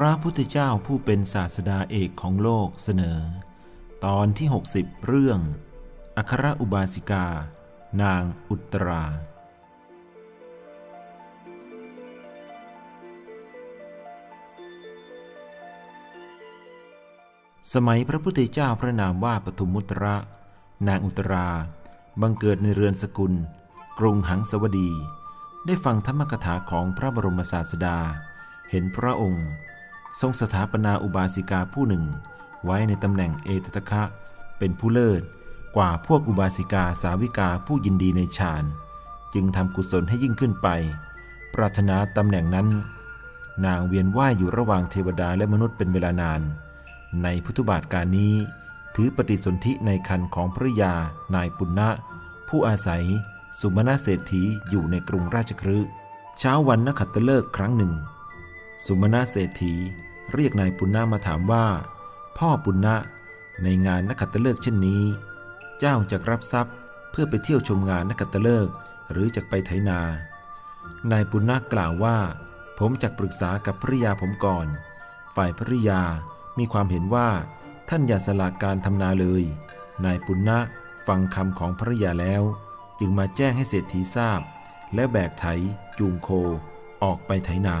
พระพุทธเจ้าผู้เป็นศาสดาเอกของโลกเสนอ ตอนที่ 60 เรื่อง อัครอุบาสิกา นางอุตรา สมัยพระพุทธเจ้าพระนามว่าปทุมมุตระ นางอุตรา บังเกิดในเรือนสกุล กรุงหังสวดี ได้ฟังธรรมกถาของพระบรมศาสดาเห็นพระองค์ ทรงสถาปนาอุบาสิกาผู้หนึ่ง ไว้ในตำแหน่งเอตตะคะ เป็นผู้เลิศ กว่าพวกอุบาสิกาสาวิกาผู้ยินดีในฌานจึงทำกุศลให้ยิ่งขึ้นไป ปรารถนาตำแหน่งนั้น นางเวียนว่ายอยู่ระหว่างเทวดาและมนุษย์เป็นเวลานาน ในพุทธบาทการนี้ ถือปฏิสนธิในคันของภริยานายปุณณะ ผู้อาศัย สุมาณเศรษฐีอยู่ในกรุงราชคฤห์เช้าวันนักขัตฤกษ์ครั้งหนึ่ง สุมาณเศรษฐี เรียกนายปุณณะมาถามว่า พ่อปุณณะในงานนักขัตฤกษ์เช่นนี้ เจ้าจะรับทรัพย์เพื่อไปเที่ยวชมงานนักขัตฤกษ์หรือจะไปไถนา นายปุณณะกล่าวว่า ผมจะปรึกษากับภริยาผมก่อน ฝ่ายภริยามีความเห็นว่า ท่านอย่าสละการทำนาเลย นายปุณณะฟังคำของภริยาแล้ว จึงมาแจ้งให้เศรษฐีทราบ และแบกไถจูงโคออกไปไถนา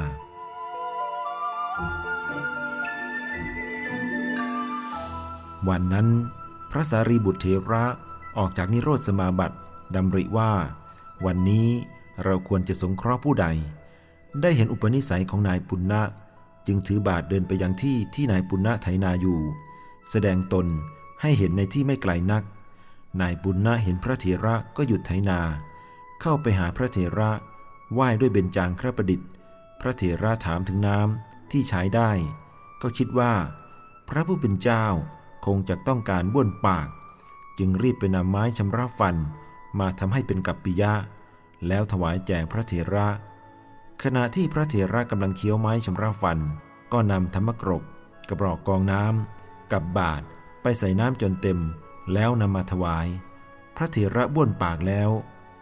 วันนั้น พระสารีบุตรเถระออกจากนิโรธสมาบัติดำริว่า วันนี้เราควรจะสงเคราะห์ผู้ใด ได้เห็นอุปนิสัยของนายปุณณะ จึงถือบาทเดินไปยังที่ที่นายปุณณะไถนาอยู่ แสดงตนให้เห็นในที่ไม่ไกลนัก นายปุณณะเห็นพระเถระก็หยุดไถนา เข้าไปหาพระเถระไหว้ด้วยเบญจางครประดิษฐ์ พระเถระถามถึงน้ำที่ใช้ได้ ก็คิดว่า พระผู้เป็นเจ้า คงจะต้องการบ้วนปาก จึงรีบไปนำไม้ชำระฟันมาทำให้เป็นกัปปิยะ แล้วถวายแจกพระเถระ ขณะที่พระเถระกำลังเคี้ยวไม้ชำระฟัน ก็นำธรรมกรก กระบอกกองน้ำกับบาทไปใส่น้ำจนเต็ม แล้วนำมาถวาย พระเถระบ้วนปากแล้ว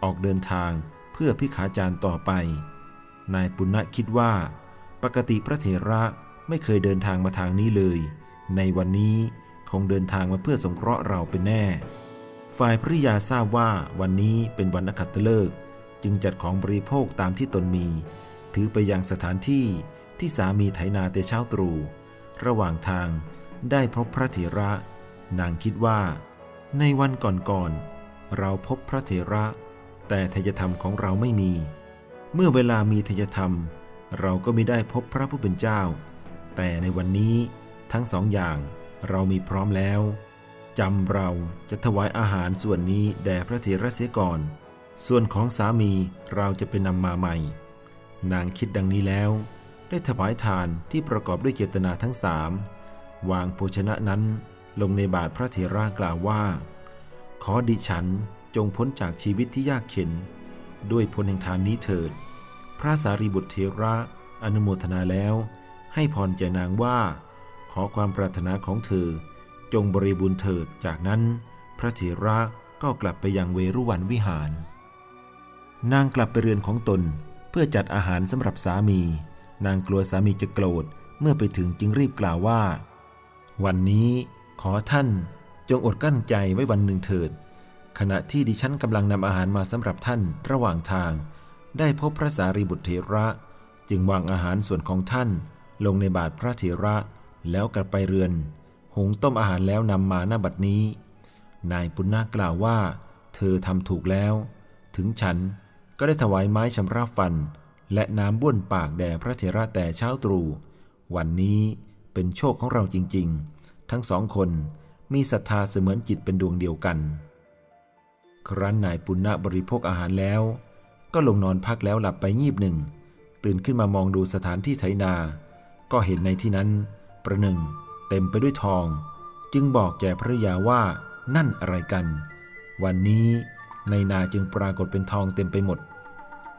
ออกเดินทางเพื่อพิขาจาร์ต่อไป นายปุณณะคิดว่า ปกติพระเถระไม่เคยเดินทางมาทางนี้เลย ในวันนี้ งเดินทางมาเพื่อสงเคราะห์เราเป็นแน่ ฝ่ายภริยาทราบว่าวันนี้เป็นวันนักขัตฤกษ์จึงจัดของบริโภคตามที่ตนมี ถือไปยังสถานที่ที่สามีไถนาแต่เช้าตรู่ระหว่างทางได้พบพระเถระ นางคิดว่า ในวันก่อนๆเราพบพระเถระ แต่ทยธรรมของเราไม่มี เมื่อเวลามีทยธรรม เราก็ไม่ได้พบพระผู้เป็นเจ้า แต่ในวันนี้ทั้งสองอย่าง เรามีพร้อมแล้วจำเราจะถวายอาหารส่วนนี้แด่พระเถระเสียก่อน ส่วนของสามีเราจะไปนำมาใหม่ นางคิดดังนี้แล้ว ได้ถวายทานที่ประกอบด้วยเจตนาทั้งสามวางโภชนะนั้นลงในบาทพระเถระกล่าวว่า ขอดิฉันจงพ้นจากชีวิตที่ยากเข็น ด้วยผลแห่งทานนี้เถิด พระสารีบุตรเถระอนุโมทนาแล้ว ให้พรแก่นางว่า ขอความปรารถนาของเธอ จงบริบูรณ์เถิดจากนั้น พระเถระก็กลับไปยังเวรุวันวิหาร นางกลับไปเรือนของตนเพื่อจัดอาหารสำหรับสามี นางกลัวสามีจะโกรธเมื่อไปถึงจึงรีบกล่าวว่า วันนี้ขอท่านจงอดกั้นใจไว้วันหนึ่งเถิด ขณะที่ดิฉันกำลังนำอาหารมาสำหรับท่านระหว่างทาง ได้พบพระสารีบุตรเถระ จึงวางอาหารส่วนของท่าน ลงในบาทพระเถระ แล้วกลับไปเรือน หุงต้มอาหารแล้วนำมาหน้าบัดนี้ นายปุณณะกล่าวว่า เธอทำถูกแล้ว ถึงฉันก็ได้ถวายไม้ชำระฟัน และน้ำบ้วนปากแด่พระเถระแต่เช้าตรู่ วันนี้เป็นโชคของเราจริง ๆ ทั้งสองคนมีศรัทธาเสมือนจิตเป็นดวงเดียวกัน ครั้นนายปุณณะบริโภคอาหารแล้ว ก็ลงนอนพักแล้วหลับไปงีบหนึ่ง ตื่นขึ้นมามองดูสถานที่ไถนา ก็เห็นในที่นั้น ประหนึ่งเต็มไปด้วยทอง จึงบอกแก่ภรรยาว่านั่นอะไรกัน วันนี้ในนาจึงปรากฏเป็นทองเต็มไปหมด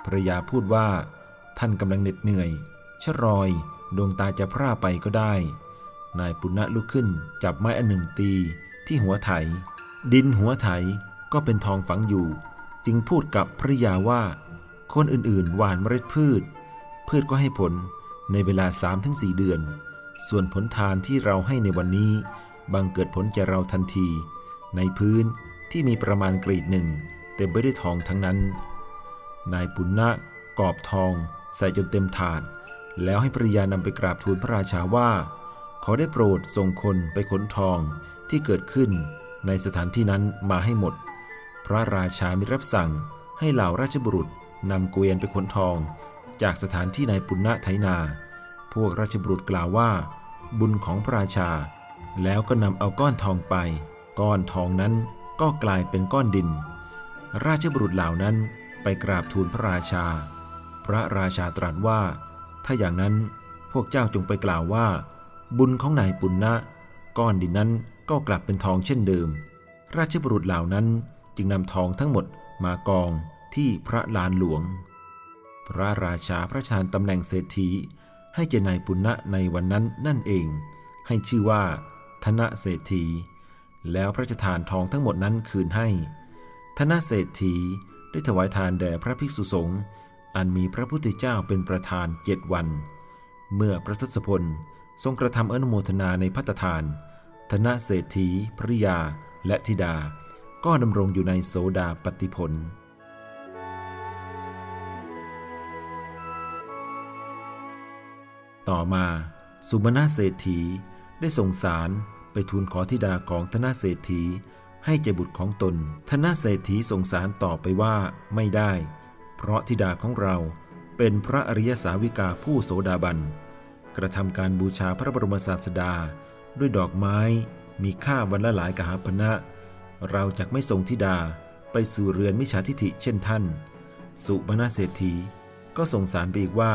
ภรรยาพูดว่า ท่านกำลังเหน็ดเหนื่อยชรอยดวงตาจะพร่าไปก็ได้ นายปุณณะลุกขึ้น จับไม้อันหนึ่งตีที่หัวไถ ดินหัวไถก็เป็นทองฝังอยู่ จึงพูดกับภรรยาว่า คนอื่นๆ หว่านเมล็ดพืช พืชก็ให้ผลในเวลา 3-4 เดือน ส่วนผลทานที่เราให้ในวันนี้ บังเกิดผลแก่เราทันที ในพื้นที่มีประมาณกรีดหนึ่งเต็มไปด้วยทองทั้งนั้น นายปุณณะกอบทอง ใส่จนเต็มถาด แล้วให้ภริยานำไปกราบทูลพระราชาว่า ขอได้โปรดส่งคนไปขนทองที่เกิดขึ้นในสถานที่นั้นมาให้หมด พระราชามีรับสั่งให้เหล่าราชบุรุษนำเกวียนไปขนทอง จากสถานที่นายปุณณะไถนา พวกราชบุรุษกล่าวว่า บุญของพระราชา แล้วก็นำเอาก้อนทองไป ก้อนทองนั้นก็กลายเป็นก้อนดิน ราชบุรุษเหล่านั้นไปกราบทูลพระราชา พระราชาตรัสว่า ถ้าอย่างนั้นพวกเจ้าจงไปกล่าวว่า บุญของนายปุณณะก้อนดินนั้นก็กลับเป็นทองเช่นเดิม ราชบุรุษเหล่านั้นจึงนำทองทั้งหมดมากองที่พระลานหลวง พระราชาพระชานตำแหน่งเศรษฐี ให้แก่นายปุณณะในวันนั้นนั่นเอง ให้ชื่อว่า ธนเศรษฐี แล้วพระราชทานทองทั้งหมดนั้นคืนให้ ธนเศรษฐีได้ถวายทานแด่พระภิกษุสงฆ์อันมีพระพุทธเจ้าเป็นประธานเจ็ดวัน เมื่อพระทศพลทรงกระทำอนุโมทนาในพัตทาน ธนเศรษฐีภริยาและธิดา ก็ดำรงอยู่ในโสดาปฏิผล ต่อมาสุมาณเศรษฐีได้ส่งสารไปทูลขอธิดาของธนเศรษฐี ให้แก่บุตรของตน ธนเศรษฐีส่งสารตอบไปว่าไม่ได้ เพราะธิดาของเราเป็นพระอริยสาวิกาผู้โสดาบัน กระทำการบูชาพระบรมศาสดา ด้วยดอกไม้มีค่าวันละหลายกหาปณะเราจะไม่ส่งธิดาไปสู่เรือนมิจฉาทิฐิเช่นท่าน สุมาณเศรษฐีก็ส่งสารไปอีกว่า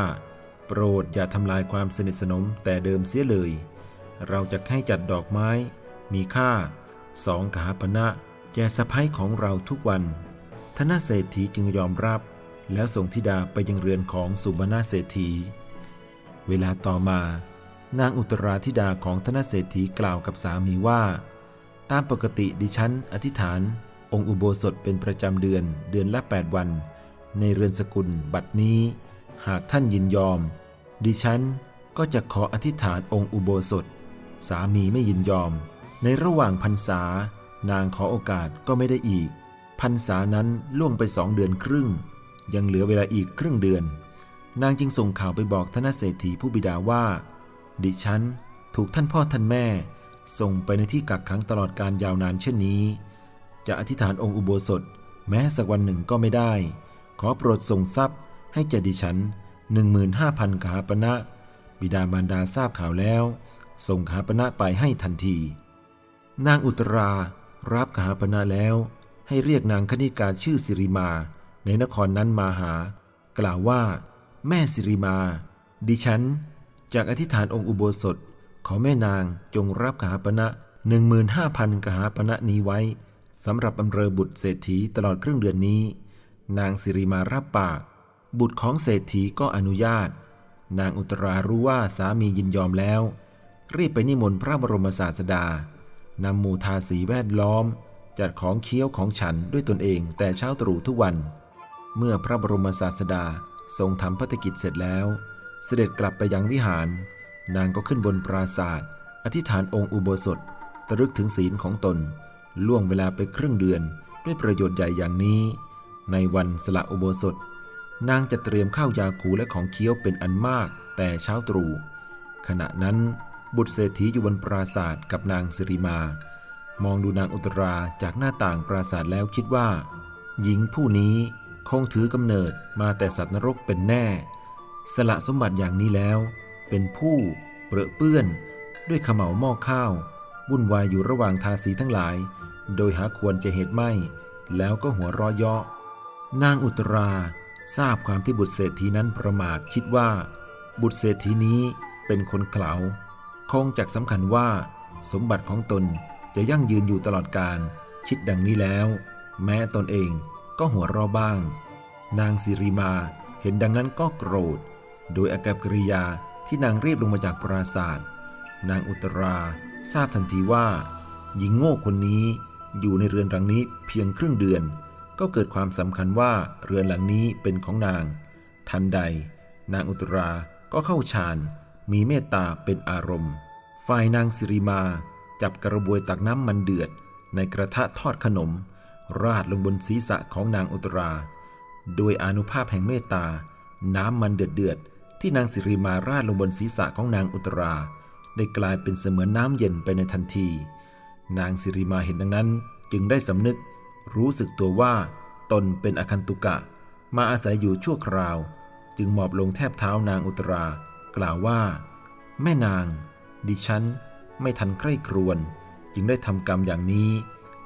โปรดอย่าทำลายความสนิทสนมแต่เดิมเสียเลย เราจะให้จัดดอกไม้ มีค่าสองกหาปณะแก่สะพ้ยของเราทุกวัน ธนเศรษฐีจึงยอมรับ แล้วส่งธิดาไปยังเรือนของสุมาณเศรษฐี เวลาต่อมา นางอุตราธิดาของธนเศรษฐีกล่าวกับสามีว่า ตามปกติดิฉันอธิษฐาน องค์อุโบสถเป็นประจำเดือนเดือนละ 8 วัน ในเรือนสกุลบัดนี้ หากท่านยินยอม ดิฉันก็จะขออธิษฐานองค์อุโบสถ สามีไม่ยินยอม ในระหว่างพรรษานางขอโอกาสก็ไม่ได้อีก พรรษานั้นล่วงไปสองเดือนครึ่ง ยังเหลือเวลาอีกครึ่งเดือน นางจึงส่งข่าวไปบอกธนเศรษฐีผู้บิดาว่า ดิฉันถูกท่านพ่อท่านแม่ ส่งไปในที่กักขังตลอดการยาวนานเช่นนี้ จะอธิษฐานองค์อุโบสถ แม้สักวันหนึ่งก็ไม่ได้ ขอโปรดส่งทรัพย์ ให้แก่ดิฉัน 15,000 ขาปณะบิดามารดาทราบข่าวแล้ว ส่งขาปณะไปให้ทันที นางอุตรารับขาปณะแล้ว ให้เรียกนางคณิกาชื่อสิริมาในนครนั้นมาหา กล่าวว่า แม่สิริมา ดิฉัน จากอธิษฐานองค์อุโบสถ ขอแม่นางจงรับกหาปณะ15,000กหาปณะนี้ไว้สำหรับบำเรอบุตรเศรษฐีตลอดครึ่งเดือนนี้ นางสิริมารับปาก บุตรของเศรษฐีก็อนุญาต นางอุตรารู้ว่าสามียินยอมแล้ว รีบไปนิมนต์พระบรมศาสดานำหมู่ทาสีแวดล้อม จัดของเคี้ยวของฉันด้วยตนเองแต่เช้าตรู่ทุกวัน เมื่อพระบรมศาสดาทรงทำพัฒกิจเสร็จแล้ว เสด็จกลับไปยังวิหาร นางก็ขึ้นบนปราศาสตร์อธิษฐานองค์อุโบสถตรึกถึงศีลของตน ล่วงเวลาไปครึ่งเดือนด้วยประโยชน์ใหญ่อย่างนี้ ในวันสละอุโบสถ นางจะเตรียมข้าวยาคูและของเคี้ยวเป็นอันมาก แต่เช้าตรู่ขณะนั้นบุตรเศรษฐีอยู่บนปราศาสตร์กับนางสิริมา มองดูนางอุตราจากหน้าต่างปราศาสตร์แล้วคิดว่า หญิงผู้นี้คงถือกำเนิดมาแต่สัตว์นรกเป็นแน่ สละสมบัติอย่างนี้แล้ว เป็นผู้เปรอะเปื้อน ด้วยขมเหลาหม้อข้าว วุ่นวายอยู่ระหว่างทาสีทั้งหลาย โดยหาควรจะเหตุไม่ แล้วก็หัวเรอยเยาะนางอุตรา ทราบความที่บุตรเศรษฐีนั้นประมาทคิดว่า บุตรเศรษฐีนี้เป็นคนเขลาคงจักสำคัญว่า สมบัติของตนจะยั่งยืนอยู่ตลอดการคิดดังนี้แล้ว แม้ตนเองก็หัวเราะบ้าง นางสิริมาเห็นดังนั้นก็โกรธ โดยอากับกิริยาที่นางรีบลงมาจากปราศาสตร์นางอุตราทราบทันทีว่า หญิงโง่คนนี้อยู่ในเรือนหลังนี้เพียงครึ่งเดือน ก็เกิดความสำคัญว่าเรือนหลังนี้เป็นของนาง ทันใด นางอุตราก็เข้าฌานมีเมตตาเป็นอารมณ์ ฝ่ายนางสิริมา จับกระบวยตักน้ำมันเดือด ในกระทะทอดขนม ราดลงบนศีรษะของนางอุตรา โดยอนุภาพแห่งเมตตา น้ำมันเดือดเดือดที่นางสิริมาราดลงบนศีรษะของนางอุตรา ได้กลายเป็นเสมือนน้ำเย็นไปในทันที นางสิริมาเห็นดังนั้นจึงได้สำนึก รู้สึกตัวว่าตนเป็นอคันตุกะ มาอาศัยอยู่ชั่วคราว จึงหมอบลงแทบเท้านางอุตรา กล่าวว่า แม่นาง ดิฉัน ไม่ทันใคร่ครวญจึงได้ทำกรรมอย่างนี้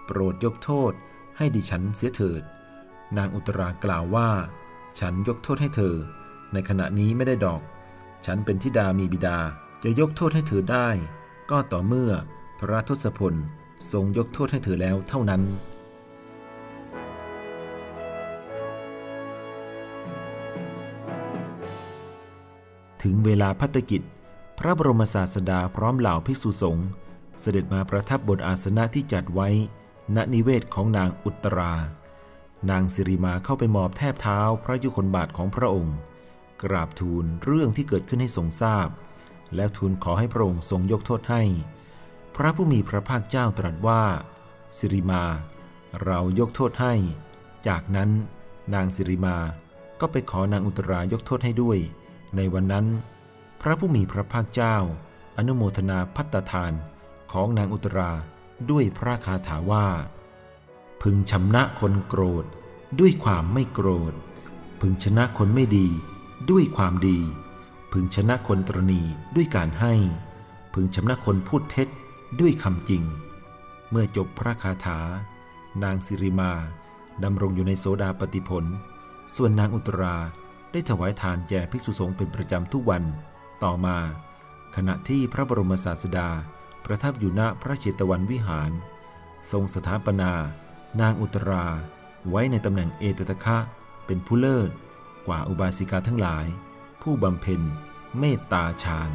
โปรดยกโทษให้ดิฉันเสียเถิด นางอุตรากล่าวว่า ฉันยกโทษให้เธอ ในขณะนี้ไม่ได้ดอก ฉันเป็นธิดามีบิดาจะยกโทษให้เธอได้ ก็ต่อเมื่อพระทศพลทรงยกโทษให้เธอแล้วเท่านั้น ถึงเวลาพัฒกิจ พระบรมศาสดาพร้อมเหล่าภิกษุสงฆ์เสด็จมาประทับบนอาสนะที่จัดไว้ ณนิเวศของนางอุตรา นางสิริมาเข้าไปมอบแทบเท้าพระยุคลบาทของพระองค์ กราบทูลเรื่องที่เกิดขึ้นให้ทรงทราบ และทูลขอให้พระองค์ทรงยกโทษให้ พระผู้มีพระภาคเจ้าตรัสว่า สิริมา เรายกโทษให้ จากนั้น นางสิริมาก็ไปขอนางอุตรายกโทษให้ด้วย ในวันนั้น พระผู้มีพระภาคเจ้า อนุโมทนาพัตทานของนางอุตราด้วยพระคาถาว่า พึงชำนะคนโกรธด้วยความไม่โกรธ พึงชนะคนไม่ดีด้วยความดี พึงชนะคนตรณีด้วยการให้ พึงชนะคนพูดเท็จด้วยคำจริง เมื่อจบพระคาถา นางสิริมาดำรงอยู่ในโสดาปฏิผล ส่วนนางอุตรา ได้ถวายทานแก่ภิกษุสงฆ์เป็นประจำทุกวัน ต่อมา ขณะที่พระบรมศาสดา ประทับอยู่ณพระเชตวันวิหาร ทรงสถาปนา นางอุตรา ไว้ในตำแหน่งเอตตะคะ เป็นผู้เลิศ กว่าอุบาสิกาทั้งหลาย ผู้บำเพ็ญเมตตาฌาน